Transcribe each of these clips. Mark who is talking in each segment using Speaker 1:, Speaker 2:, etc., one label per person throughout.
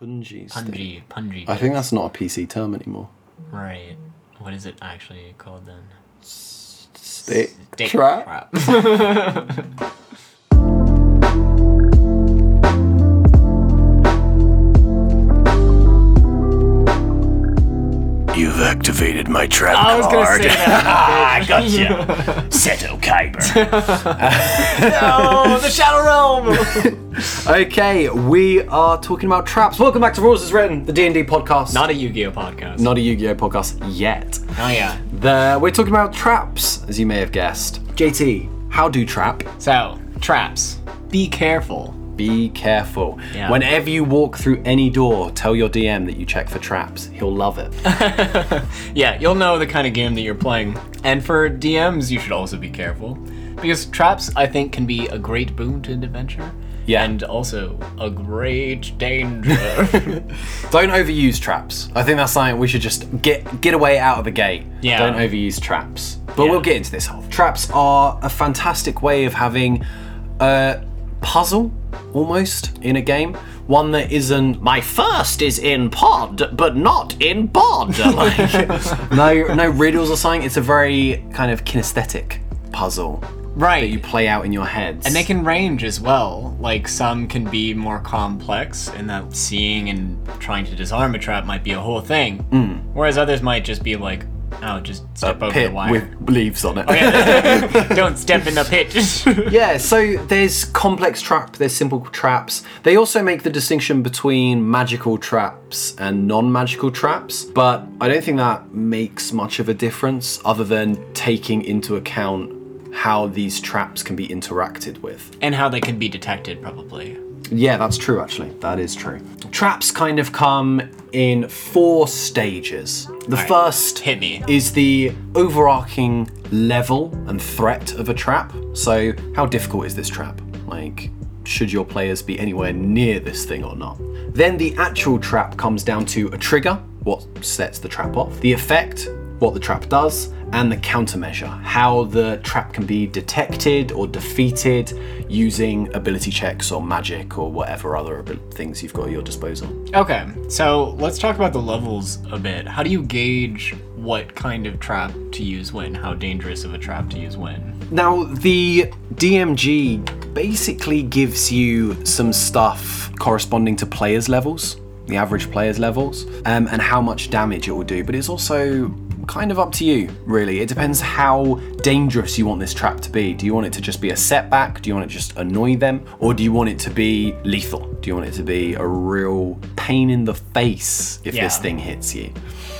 Speaker 1: Punji.
Speaker 2: Punji, punji.
Speaker 1: I think that's not a PC term anymore.
Speaker 2: right. What is it actually called then?
Speaker 1: Stick,
Speaker 2: Stick
Speaker 1: trap. You've activated my trap
Speaker 2: I was gonna say that.
Speaker 1: I got you. Seto Kaiba.
Speaker 2: no, the Shadow Realm.
Speaker 1: okay, we are talking about traps. Welcome back to Rules as Written, the D&D podcast.
Speaker 2: Not a Yu-Gi-Oh podcast.
Speaker 1: Not a Yu-Gi-Oh podcast yet.
Speaker 2: Oh yeah.
Speaker 1: The, we're talking about traps, as you may have guessed. JT, how do trap?
Speaker 2: So traps. Be careful.
Speaker 1: Be careful.
Speaker 2: Yeah.
Speaker 1: Whenever you walk through any door, tell your DM that you check for traps. He'll love it.
Speaker 2: Yeah, you'll know the kind of game that you're playing. And for DMs, you should also be careful. Because traps, I think, can be a great boon to an adventure.
Speaker 1: Yeah.
Speaker 2: And also a great danger.
Speaker 1: Don't overuse traps. I think that's something we should just get get away out of the gate.
Speaker 2: Yeah.
Speaker 1: Don't overuse traps. But
Speaker 2: Yeah.
Speaker 1: we'll get into this whole. Traps are a fantastic way of having a puzzle almost in a game. One that isn't my first is in pod, but not in bod. Like, no, no riddles or something. It's a very kind of kinesthetic puzzle
Speaker 2: right.
Speaker 1: that you play out in your heads.
Speaker 2: And they can range as well. Like some can be more complex in that seeing and trying to disarm a trap might be a whole thing. Hmm. Whereas others might just be like, oh, just step over
Speaker 1: pit
Speaker 2: the wire.
Speaker 1: with leaves on it.
Speaker 2: Don't step in the pit.
Speaker 1: Yeah, so there's complex trap, there's simple traps. They also make the distinction between magical traps and non-magical traps, but I don't think that makes much of a difference other than taking into account how these traps can be interacted with.
Speaker 2: and how they can be detected, probably.
Speaker 1: Yeah, that's true actually. That is true. Traps kind of come in four stages. The
Speaker 2: Alright,
Speaker 1: first
Speaker 2: hit me.
Speaker 1: is the overarching level and threat of a trap. So, how difficult is this trap? Like, should your players be anywhere near this thing or not? Then the actual trap comes down to a trigger, what sets the trap off, the effect, what the trap does, and the countermeasure, how the trap can be detected or defeated using ability checks or magic or whatever other things you've got at your disposal.
Speaker 2: Okay, so let's talk about the levels a bit. How do you gauge what kind of trap to use when? How dangerous of a trap to use when?
Speaker 1: Now, the DMG basically gives you some stuff corresponding to players' levels, the average players' levels, um, and how much damage it will do, but it's also kind of up to you, really. It depends how dangerous you want this trap to be. Do you want it to just be a setback? Do you want it to just annoy them? Or do you want it to be lethal? Do you want it to be a real pain in the face if this thing hits you?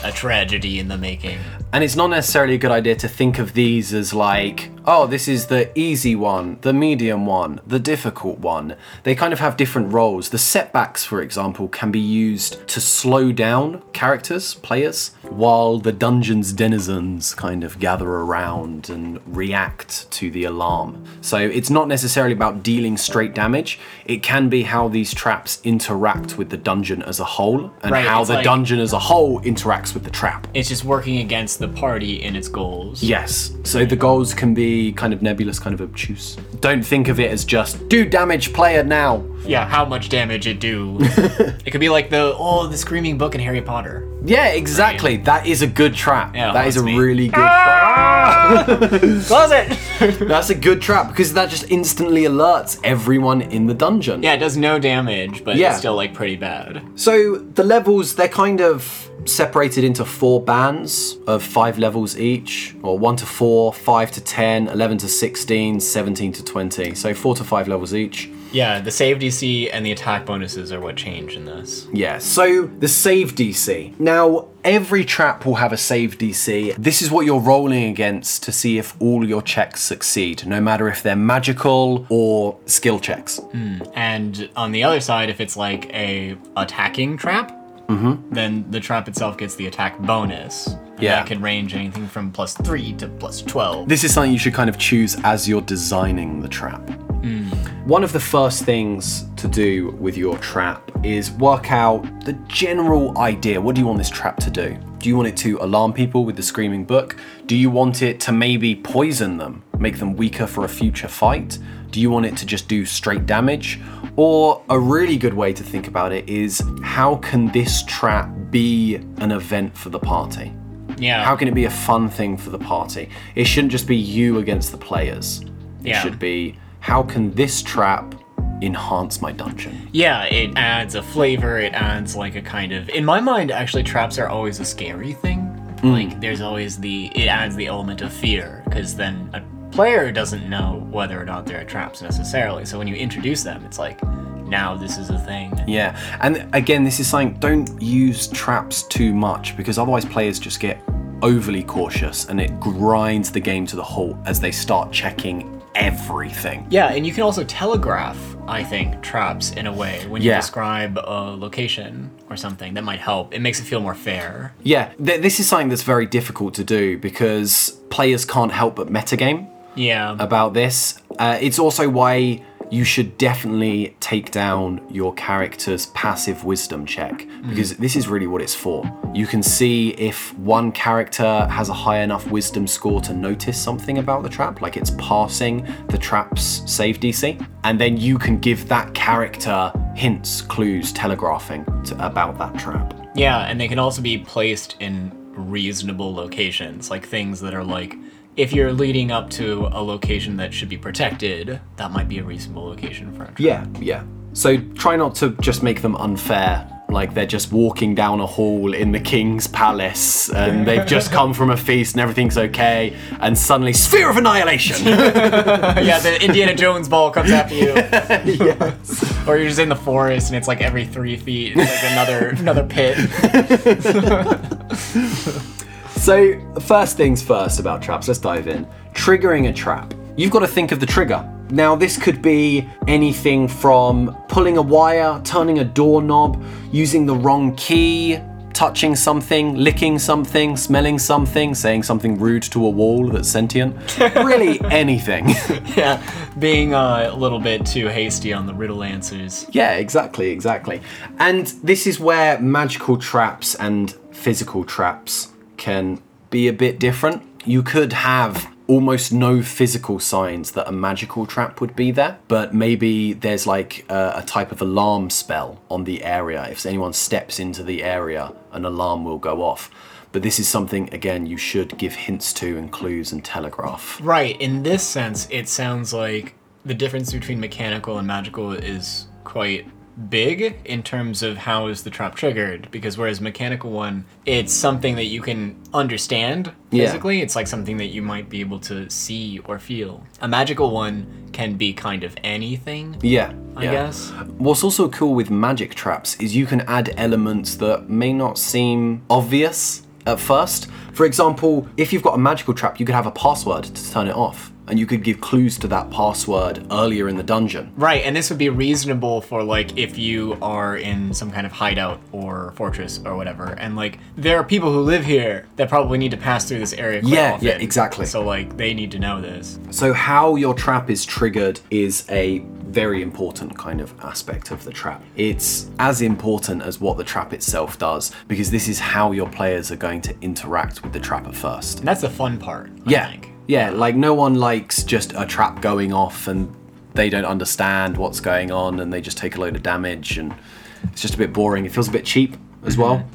Speaker 2: A tragedy in the making.
Speaker 1: And it's not necessarily a good idea to think of these as like, oh, this is the easy one, the medium one, the difficult one. They kind of have different roles. The setbacks, for example, can be used to slow down characters, players, while the dungeon's denizens kind of gather around and react to the alarm. So it's not necessarily about dealing straight damage, it can be how these traps interact with the dungeon as a whole and
Speaker 2: Right,
Speaker 1: how the
Speaker 2: like-
Speaker 1: dungeon as a whole interacts with the trap.
Speaker 2: It's just working against the party in its goals.
Speaker 1: Yes. So the goals can be kind of nebulous, kind of obtuse. Don't think of it as just do damage player now.
Speaker 2: Yeah, how much damage it do. it could be like the oh the screaming book in Harry Potter.
Speaker 1: Yeah, exactly. That is a good trap.
Speaker 2: Yeah,
Speaker 1: that is a
Speaker 2: me.
Speaker 1: really good trap. Ah!
Speaker 2: Close it!
Speaker 1: That's a good trap because that just instantly alerts everyone in the dungeon.
Speaker 2: yeah, it does no damage, but
Speaker 1: Yeah.
Speaker 2: it's still like pretty bad.
Speaker 1: So the levels, they're kind of separated into four bands of five levels each, or one to four, five to 10, 11 to 16, 17 to 20. So four to five levels each.
Speaker 2: Yeah, the save DC and the attack bonuses are what change in this.
Speaker 1: Yeah, so the save DC. Now, every trap will have a save DC. This is what you're rolling against to see if all your checks succeed, no matter if they're magical or skill checks.
Speaker 2: Hmm, and on the other side, if it's like a attacking trap, Mm-hmm. then the trap itself gets the attack bonus.
Speaker 1: Yeah.
Speaker 2: That could range anything from plus three to plus twelve.
Speaker 1: This is something you should kind of choose as you're designing the trap. Hmm. One of the first things to do with your trap is work out the general idea. What do you want this trap to do? Do you want it to alarm people with the screaming book? Do you want it to maybe poison them, make them weaker for a future fight? Do you want it to just do straight damage? Or a really good way to think about it is how can this trap be an event for the party?
Speaker 2: Yeah.
Speaker 1: How can it be a fun thing for the party? It shouldn't just be you against the players. It
Speaker 2: Yeah.
Speaker 1: should be how can this trap enhance my dungeon?
Speaker 2: Yeah, it adds a flavor, it adds like a kind of in my mind actually traps are always a scary thing. Mm. Like there's always the it adds the element of fear because then a player doesn't know whether or not there are traps necessarily. So when you introduce them, it's like now this is a thing.
Speaker 1: Yeah, and again, this is saying don't use traps too much because otherwise players just get overly cautious and it grinds the game to the halt as they start checking everything.
Speaker 2: Yeah, and you can also telegraph, I think, traps in a way when you
Speaker 1: Yeah.
Speaker 2: describe a location or something that might help. It makes it feel more fair.
Speaker 1: Yeah, th- this is something that's very difficult to do because players can't help but metagame
Speaker 2: Yeah.
Speaker 1: about this. Uh, it's also why you should definitely take down your character's passive wisdom check because this is really what it's for. You can see if one character has a high enough wisdom score to notice something about the trap, like it's passing the trap's save DC, and then you can give that character hints, clues, telegraphing to, about that trap.
Speaker 2: Yeah, and they can also be placed in reasonable locations, like things that are like if you're leading up to a location that should be protected, that might be a reasonable location for a trap.
Speaker 1: Yeah, yeah. So try not to just make them unfair. Like they're just walking down a hall in the king's palace and they've just come from a feast and everything's okay, and suddenly sphere of annihilation.
Speaker 2: yeah, the Indiana Jones ball comes after you. yes. Or you're just in the forest and it's like every three feet, it's like another another pit.
Speaker 1: so, first things first about traps, let's dive in. Triggering a trap. You've got to think of the trigger. Now, this could be anything from pulling a wire, turning a doorknob, using the wrong key, touching something, licking something, smelling something, saying something rude to a wall that's sentient. really, anything.
Speaker 2: Yeah, being uh, a little bit too hasty on the riddle answers.
Speaker 1: Yeah, exactly, exactly. And this is where magical traps and physical traps can be a bit different. You could have almost no physical signs that a magical trap would be there, but maybe there's like a, a type of alarm spell on the area. If anyone steps into the area, an alarm will go off. But this is something, again, you should give hints to and clues and telegraph.
Speaker 2: Right, in this sense, it sounds like the difference between mechanical and magical is quite big in terms of how is the trap triggered because whereas mechanical one it's something that you can understand
Speaker 1: Yeah.
Speaker 2: physically it's like something that you might be able to see or feel a magical one can be kind of anything
Speaker 1: Yeah.
Speaker 2: i
Speaker 1: yeah.
Speaker 2: guess
Speaker 1: What's also cool with magic traps is you can add elements that may not seem obvious at first. For example, if you've got a magical trap, you could have a password to turn it off, and you could give clues to that password earlier in the dungeon.
Speaker 2: Right, and this would be reasonable for like if you are in some kind of hideout or fortress or whatever, and like there are people who live here that probably need to pass through this area. Quite
Speaker 1: Yeah,
Speaker 2: often.
Speaker 1: yeah, exactly.
Speaker 2: So like they need to know this.
Speaker 1: So, how your trap is triggered is a very important kind of aspect of the trap. It's as important as what the trap itself does, because this is how your players are going to interact with the trap at first.
Speaker 2: And that's the fun part. I
Speaker 1: Yeah.
Speaker 2: think.
Speaker 1: Yeah, like no one likes just a trap going off and they don't understand what's going on and they just take a load of damage and it's just a bit boring. It feels a bit cheap as well.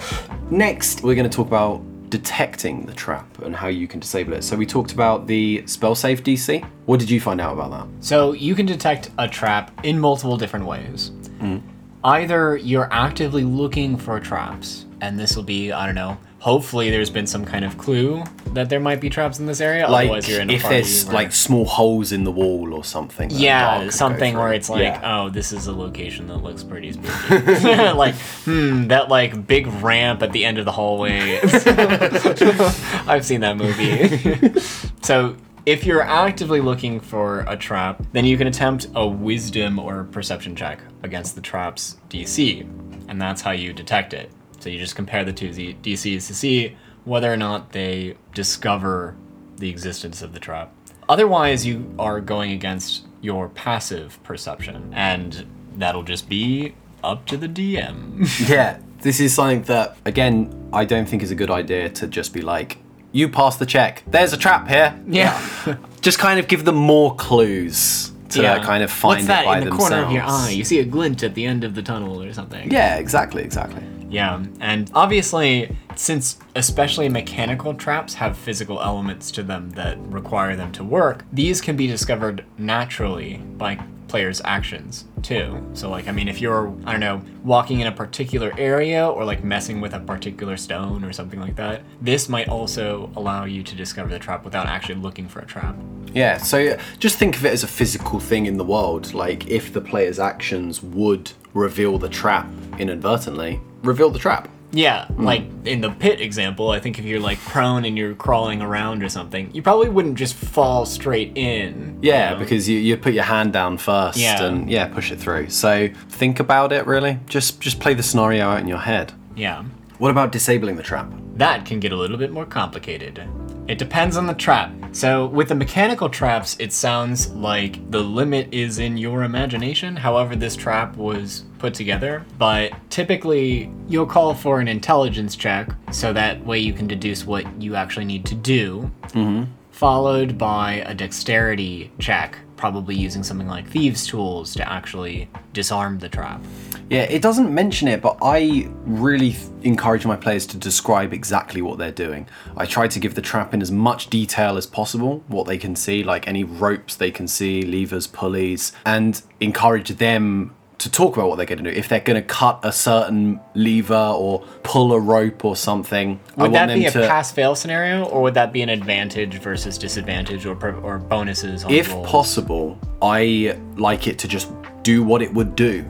Speaker 1: Next, we're going to talk about detecting the trap and how you can disable it. So we talked about the spell save DC. What did you find out about that?
Speaker 2: So you can detect a trap in multiple different ways.
Speaker 1: Mm.
Speaker 2: Either you're actively looking for traps, and this will be I don't know. Hopefully, there's been some kind of clue that there might be traps in this area.
Speaker 1: Like
Speaker 2: Otherwise, you're in a
Speaker 1: if there's
Speaker 2: where-
Speaker 1: like small holes in the wall or something. that a dog
Speaker 2: Yeah, something where it's like,
Speaker 1: Yeah.
Speaker 2: oh, this is a location that looks pretty spooky. like, hmm, that like big ramp at the end of the hallway. I've seen that movie. so, if you're actively looking for a trap, then you can attempt a wisdom or perception check against the trap's DC, and that's how you detect it. So you just compare the two DCs to see whether or not they discover the existence of the trap. Otherwise, you are going against your passive perception, and that'll just be up to the DM.
Speaker 1: Yeah, this is something that, again, I don't think is a good idea to just be like, you pass the check. There's a trap here.
Speaker 2: yeah.
Speaker 1: Just kind of give them more clues to kind of find
Speaker 2: What's that
Speaker 1: it by
Speaker 2: in the
Speaker 1: themselves.
Speaker 2: corner of your eye? You see a glint at the end of the tunnel or something.
Speaker 1: Yeah, exactly, exactly.
Speaker 2: Yeah, and obviously, since especially mechanical traps have physical elements to them that require them to work, these can be discovered naturally by players' actions too. So, like, I mean, if you're, I don't know, walking in a particular area or like messing with a particular stone or something like that, this might also allow you to discover the trap without actually looking for a trap.
Speaker 1: Yeah, so just think of it as a physical thing in the world. Like if the player's actions would reveal the trap inadvertently, reveal the trap.
Speaker 2: Yeah,
Speaker 1: Hmm.
Speaker 2: like in the pit example, I think if you're like prone and you're crawling around or something, you probably wouldn't just fall straight in. you
Speaker 1: Yeah,
Speaker 2: know?
Speaker 1: because you, you put your hand down first
Speaker 2: Yeah.
Speaker 1: and yeah, push it through. So think about it really. Just just play the scenario out in your head.
Speaker 2: yeah,
Speaker 1: What about disabling the trap?
Speaker 2: that can get a little bit more complicated. It depends on the trap. So with the mechanical traps, it sounds like the limit is in your imagination. However, this trap was put together, but typically you'll call for an intelligence check so that way you can deduce what you actually need to do. Mm-hmm. Followed by a dexterity check, probably using something like thieves' tools to actually disarm the trap.
Speaker 1: Yeah, it doesn't mention it, but I really th- encourage my players to describe exactly what they're doing. I try to give the trap in as much detail as possible, what they can see, like any ropes they can see, levers, pulleys, and encourage them to talk about what they're going to do. If they're going to cut a certain lever or pull a rope or something, I
Speaker 2: Would that be a
Speaker 1: to.
Speaker 2: pass-fail scenario, or would that be an advantage versus disadvantage, or or bonuses? On
Speaker 1: if possible, I like it to just do what it would do.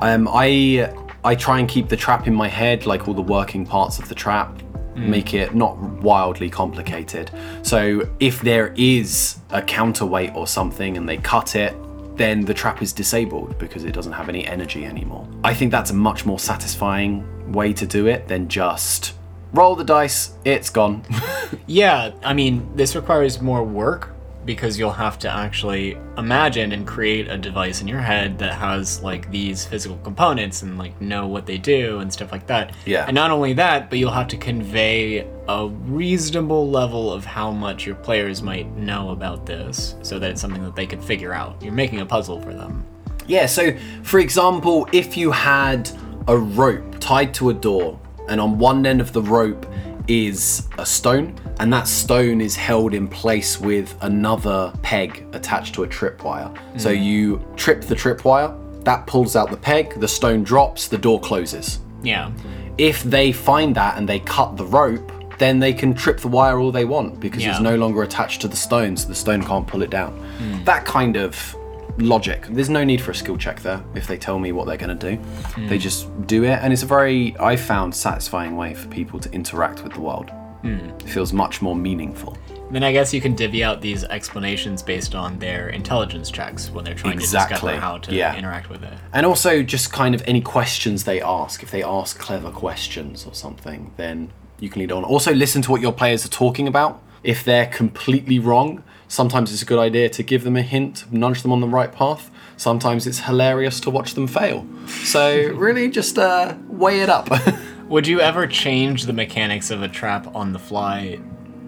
Speaker 1: Um, I I try and keep the trap in my head, like all the working parts of the trap, make it not wildly complicated. So if there is a counterweight or something and they cut it, then the trap is disabled because it doesn't have any energy anymore. I think that's a much more satisfying way to do it than just roll the dice, it's gone.
Speaker 2: Yeah, I mean, this requires more work because you'll have to actually imagine and create a device in your head that has like these physical components and like know what they do and stuff like that.
Speaker 1: Yeah.
Speaker 2: And not only that, but you'll have to convey a reasonable level of how much your players might know about this so that it's something that they could figure out. You're making a puzzle for them.
Speaker 1: Yeah, so for example, if you had a rope tied to a door, and on one end of the rope is a stone, and that stone is held in place with another peg attached to a tripwire. So mm. you trip the tripwire, that pulls out the peg, the stone drops, the door closes.
Speaker 2: Yeah.
Speaker 1: If they find that and they cut the rope, then they can trip the wire all they want because it's no longer attached to the stone, so the stone can't pull it down. Mm. That kind of logic. There's no need for a skill check there if they tell me what they're going to do. They hmm. just do it, and it's a very, I found, satisfying way for people to interact with the world. Hmm. It feels much more meaningful.
Speaker 2: Then I guess you can divvy out these explanations based on their intelligence checks when they're trying to discover how to
Speaker 1: yeah.
Speaker 2: interact with it.
Speaker 1: And also, just kind of any questions they ask. If they ask clever questions or something, then you can lead on. Also, listen to what your players are talking about. If they're completely wrong, sometimes it's a good idea to give them a hint, nudge them on the right path. Sometimes it's hilarious to watch them fail. So, really, just uh, weigh it up.
Speaker 2: Would you ever change the mechanics of a trap on the fly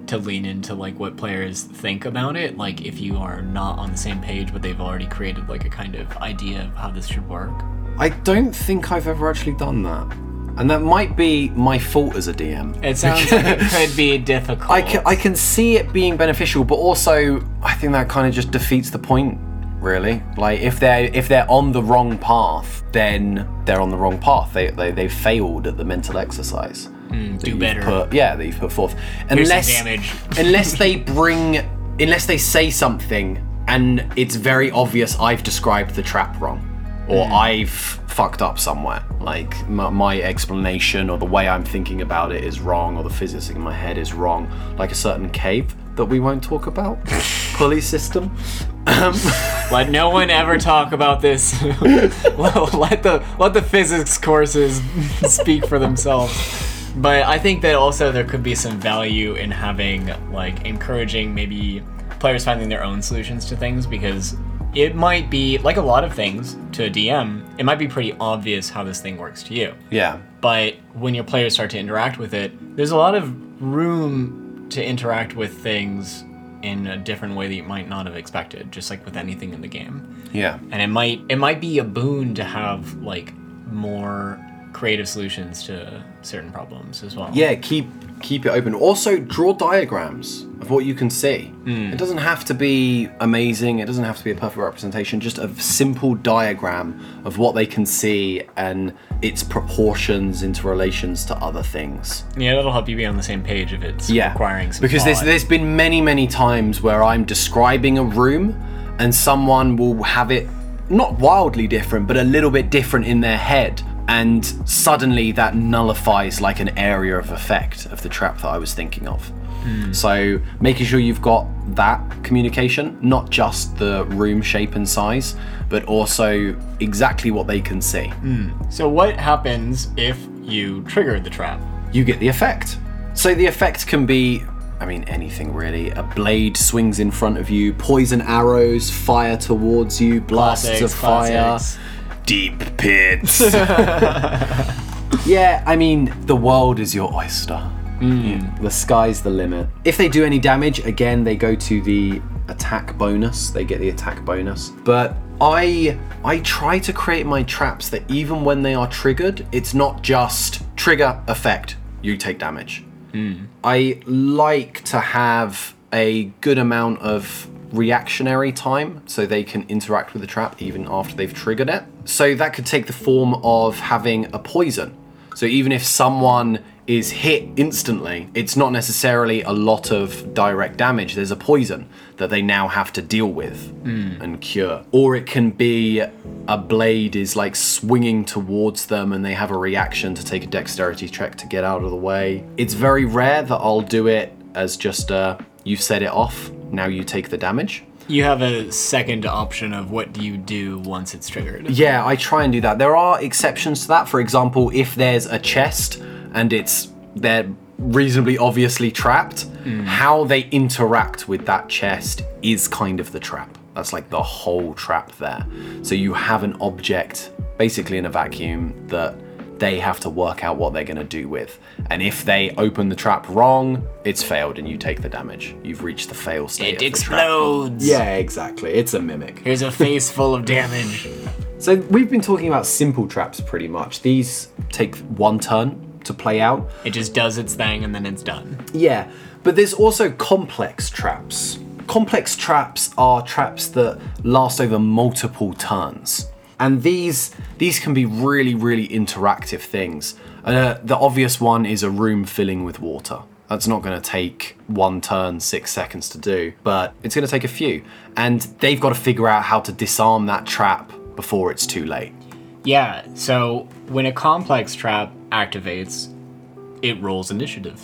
Speaker 2: to lean into like what players think about it? Like if you are not on the same page but they've already created like a kind of idea of how this should work?
Speaker 1: I don't think I've ever actually done that. And that might be my fault as a DM.
Speaker 2: It sounds like it could be difficult.
Speaker 1: I can, I can see it being beneficial, but also I think that kind of just defeats the point, really. Like if they're if they're on the wrong path, then they're on the wrong path. They they they failed at the mental exercise.
Speaker 2: Hmm, do better.
Speaker 1: Put, yeah, that you've put forth. Unless
Speaker 2: damage.
Speaker 1: unless they bring unless they say something and it's very obvious I've described the trap wrong or mm. I've fucked up somewhere. Like my, my explanation or the way I'm thinking about it is wrong or the physics in my head is wrong. Like a certain cave that we won't talk about. Pulley system.
Speaker 2: Let no one ever talk about this. let the let the physics courses speak for themselves. But I think that also there could be some value in having like encouraging maybe players finding their own solutions to things because it might be like a lot of things to a DM, it might be pretty obvious how this thing works to you.
Speaker 1: Yeah.
Speaker 2: But when your players start to interact with it, there's a lot of room to interact with things in a different way that you might not have expected, just like with anything in the game.
Speaker 1: Yeah.
Speaker 2: And it might it might be a boon to have like more creative solutions to certain problems as well.
Speaker 1: Yeah, keep keep it open. Also, draw diagrams of what you can see. Hmm. It doesn't have to be amazing. It doesn't have to be a perfect representation. Just a simple diagram of what they can see and its proportions into relations to other things.
Speaker 2: Yeah, that'll help you be on the same page if it's
Speaker 1: Yeah,
Speaker 2: requiring some
Speaker 1: because there's there's been many many times where I'm describing a room and someone will have it not wildly different, but a little bit different in their head. And suddenly that nullifies like an area of effect of the trap that I was thinking of. Hmm. So making sure you've got that communication, not just the room shape and size, but also exactly what they can see. Hmm.
Speaker 2: So what happens if you trigger the trap?
Speaker 1: you get the effect. So the effect can be, I mean, anything really. A blade swings in front of you, poison arrows fire towards you, blasts
Speaker 2: Classics,
Speaker 1: of fire,
Speaker 2: classics.
Speaker 1: Deep pits. yeah, I mean, the world is your oyster. Hmm. Yeah, the sky's the limit. If they do any damage, again, they go to the attack bonus. They get the attack bonus. But I I try to create my traps that even when they are triggered, it's not just trigger effect, you take damage. Hmm. I like to have a good amount of reactionary time so they can interact with the trap even after they've triggered it. So that could take the form of having a poison. So even if someone is hit instantly, it's not necessarily a lot of direct damage. There's a poison that they now have to deal with and cure. Or it can be a blade is like swinging towards them and they have a reaction to take a dexterity check to get out of the way. It's very rare that I'll do it as just uh, you set it off, now you take the damage.
Speaker 2: You have a second option of what do you do once it's triggered.
Speaker 1: Yeah, I try and do that. There are exceptions to that. For example, if there's a chest and it's they're reasonably obviously trapped, hmm. how they interact with that chest is kind of the trap. That's like the whole trap there. So you have an object basically in a vacuum that they have to work out what they're going to do with. And if they open the trap wrong, it's failed and you take the damage. You've reached the fail state.
Speaker 2: It
Speaker 1: of the trap.
Speaker 2: explodes.
Speaker 1: Yeah, exactly. It's a mimic.
Speaker 2: Here's a face full of damage.
Speaker 1: So we've been talking about simple traps pretty much. These take one turn to play out.
Speaker 2: It just does its thing and then it's done.
Speaker 1: Yeah, but there's also complex traps. Complex traps are traps that last over multiple turns. And these these can be really really interactive things. Uh, the obvious one is a room filling with water. That's not going to take one turn, six seconds to do, but it's going to take a few. And they've got to figure out how to disarm that trap before it's too late.
Speaker 2: Yeah, so when a complex trap activates, it rolls initiative.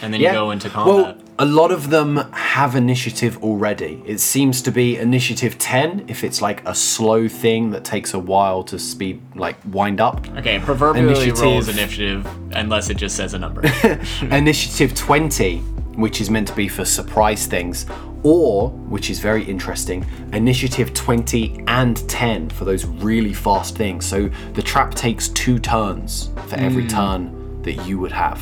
Speaker 2: And then you go into combat.
Speaker 1: Well, a lot of them have initiative already. It seems to be initiative 10 if it's like a slow thing that takes a while to speed, like wind up.
Speaker 2: okay, proverbially
Speaker 1: initiative.
Speaker 2: rolls initiative unless it just says a number.
Speaker 1: initiative 20, which is meant to be for surprise things, or, which is very interesting, initiative 20 and 10 for those really fast things. So the trap takes two turns for every hmm. turn that you would have.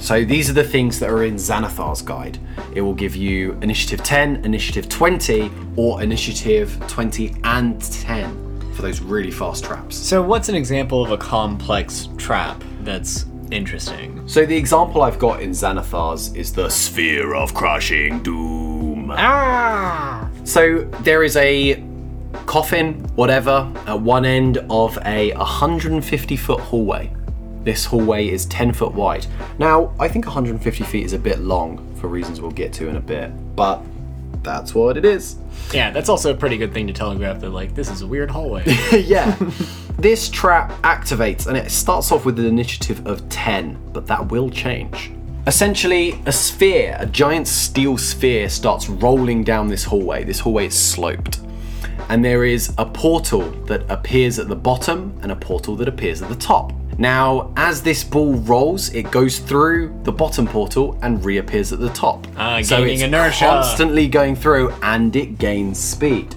Speaker 1: So these are the things that are in Xanathar's guide. It will give you initiative 10, initiative 20, or initiative 20 and 10 for those really fast traps.
Speaker 2: so what's an example of a complex trap that's interesting?
Speaker 1: So the example I've got in Xanathar's is the Sphere of Crushing Doom.
Speaker 2: Ah!
Speaker 1: So there is a coffin, whatever, at one end of a 150 foot hallway. This hallway is 10 foot wide. Now, I think 150 feet is a bit long for reasons we'll get to in a bit, but that's what it is.
Speaker 2: Yeah, that's also a pretty good thing to telegraph that, like, this is a weird hallway.
Speaker 1: yeah. This trap activates and it starts off with an initiative of 10, but that will change. Essentially, a sphere, a giant steel sphere, starts rolling down this hallway. This hallway is sloped. And there is a portal that appears at the bottom and a portal that appears at the top. Now, as this ball rolls, it goes through the bottom portal and reappears at the top.
Speaker 2: Ah,
Speaker 1: so it's
Speaker 2: inertia.
Speaker 1: constantly going through and it gains speed.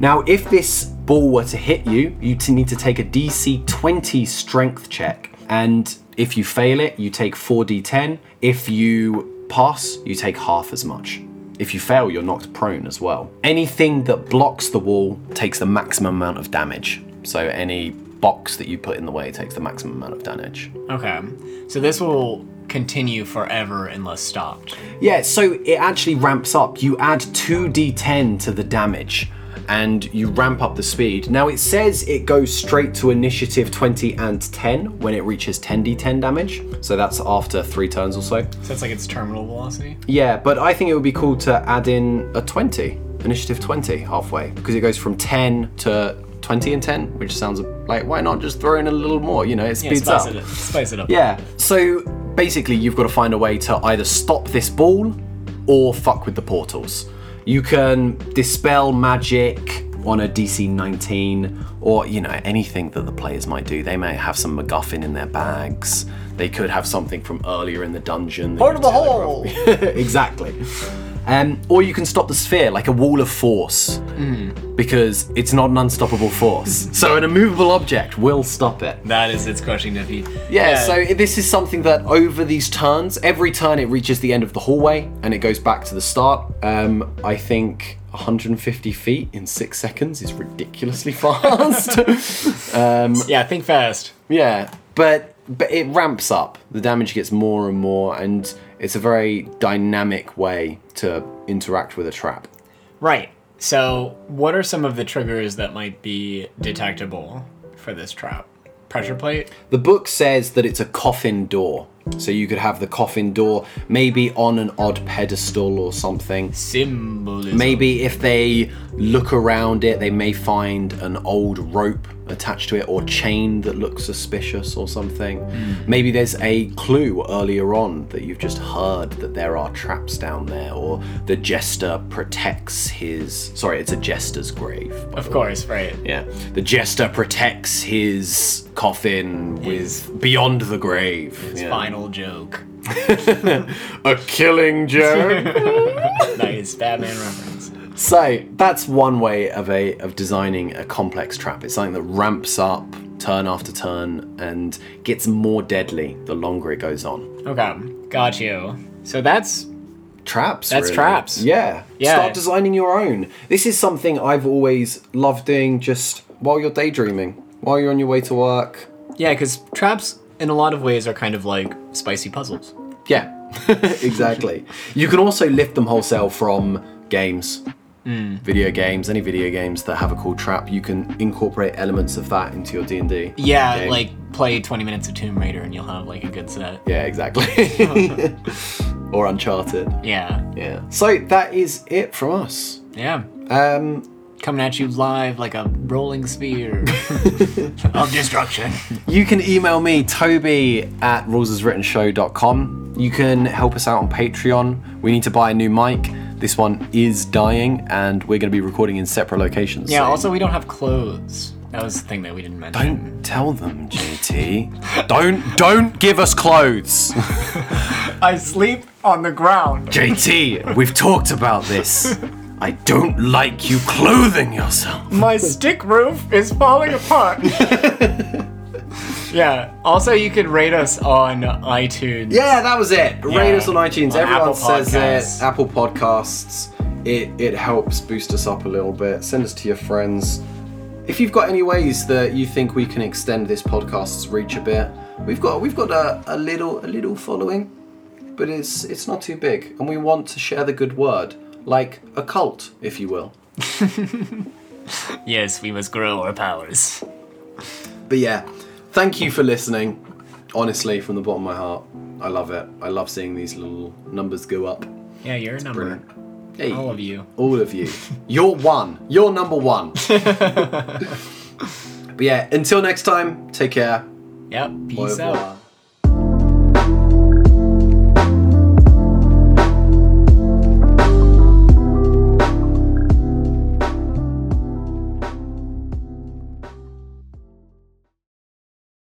Speaker 1: Now, if this ball were to hit you, you need to take a DC 20 strength check. And if you fail it, you take 4d10. If you pass, you take half as much. If you fail, you're knocked prone as well. Anything that blocks the wall takes the maximum amount of damage. So any box that you put in the way takes the maximum amount of damage.
Speaker 2: Okay. So this will continue forever unless stopped.
Speaker 1: Yeah, so it actually ramps up. You add 2d10 to the damage and you ramp up the speed. Now it says it goes straight to initiative 20 and 10 when it reaches 10d10 damage. So that's after three turns or so.
Speaker 2: So that's like its terminal velocity.
Speaker 1: Yeah, but I think it would be cool to add in a 20, initiative 20 halfway, because it goes from 10 to 20 and 10, which sounds like why not just throw in a little more? You know, it
Speaker 2: Yeah,
Speaker 1: speeds
Speaker 2: spice
Speaker 1: up.
Speaker 2: it up. Spice it up.
Speaker 1: Yeah. So basically, you've got to find a way to either stop this ball or fuck with the portals. You can dispel magic on a DC 19 or, you know, anything that the players might do. They may have some MacGuffin in their bags. They could have something from earlier in the dungeon.
Speaker 2: Part of the hole.
Speaker 1: exactly. Um, or you can stop the sphere like a wall of force because it's not an unstoppable force. so an immovable object will stop it.
Speaker 2: That is its crushing defeat.
Speaker 1: Yeah, so this is something that over these turns, every turn it reaches the end of the hallway and it goes back to the start. Um, I think 150 feet in six seconds is ridiculously fast.
Speaker 2: yeah, think fast.
Speaker 1: yeah, but but it ramps up. The damage gets more and more, and it's a very dynamic way to interact with a trap.
Speaker 2: Right. So, what are some of the triggers that might be detectable for this trap? Pressure plate?
Speaker 1: The book says that it's a coffin door. So you could have the coffin door maybe on an odd pedestal or something.
Speaker 2: Symbolism.
Speaker 1: Maybe if they look around it, they may find an old rope attached to it or chain that looks suspicious or something. Maybe there's a clue earlier on that you've just heard that there are traps down there, or the jester protects his. Sorry, it's a jester's grave.
Speaker 2: Of
Speaker 1: the way.
Speaker 2: course, right.
Speaker 1: Yeah. The jester protects his coffin with beyond the grave.
Speaker 2: His
Speaker 1: Yeah.
Speaker 2: final joke.
Speaker 1: A killing joke.
Speaker 2: nice Batman reference.
Speaker 1: So that's one way of a of designing a complex trap. It's something that ramps up turn after turn and gets more deadly the longer it goes on.
Speaker 2: Okay, got you. So that's
Speaker 1: Traps.
Speaker 2: That's
Speaker 1: really.
Speaker 2: traps.
Speaker 1: Yeah.
Speaker 2: Yeah.
Speaker 1: Start designing your own. This is something I've always loved doing just while you're daydreaming, while you're on your way to work.
Speaker 2: yeah, because traps in a lot of ways are kind of like spicy puzzles.
Speaker 1: Yeah. exactly. you can also lift them wholesale from games.
Speaker 2: Hmm.
Speaker 1: Video games, any video games that have a cool trap, you can incorporate elements of that into your D and D.
Speaker 2: Yeah,
Speaker 1: game.
Speaker 2: like play 20 minutes of Tomb Raider and you'll have like a good set.
Speaker 1: Yeah, exactly. or Uncharted.
Speaker 2: Yeah,
Speaker 1: Yeah. So that is it from us.
Speaker 2: yeah.
Speaker 1: Um,
Speaker 2: Coming at you live like a rolling spear of destruction.
Speaker 1: you can email me, Toby at rulesaswrittenshow.com. You can help us out on Patreon. We need to buy a new mic. This one is dying, and we're going to be recording in separate locations.
Speaker 2: Yeah,
Speaker 1: soon.
Speaker 2: also, we don't have clothes. That was the thing that we didn't mention.
Speaker 1: Don't tell them, JT. don't don't give us clothes.
Speaker 2: I sleep on the ground.
Speaker 1: JT, we've talked about this. I don't like you clothing yourself.
Speaker 2: My stick roof is falling apart. yeah. Also, you could rate us on iTunes.
Speaker 1: Yeah, that was it. Rate
Speaker 2: Yeah.
Speaker 1: us on iTunes.
Speaker 2: On
Speaker 1: Everyone
Speaker 2: Apple
Speaker 1: says
Speaker 2: Podcasts.
Speaker 1: it. Apple Podcasts. It it helps boost us up a little bit. Send us to your friends. If you've got any ways that you think we can extend this podcast's reach a bit, we've got we've got a, a little a little following, but it's it's not too big, and we want to share the good word, like a cult, if you will.
Speaker 2: Yes, we must grow our powers.
Speaker 1: But yeah, thank you for listening. Honestly, from the bottom of my heart, I love it. I love seeing these little numbers go up.
Speaker 2: Yeah, you're a number.
Speaker 1: Brilliant. Hey,
Speaker 2: All of you.
Speaker 1: all of you. You're one. You're number one. but yeah, until next time, take care.
Speaker 2: Yep. Peace out.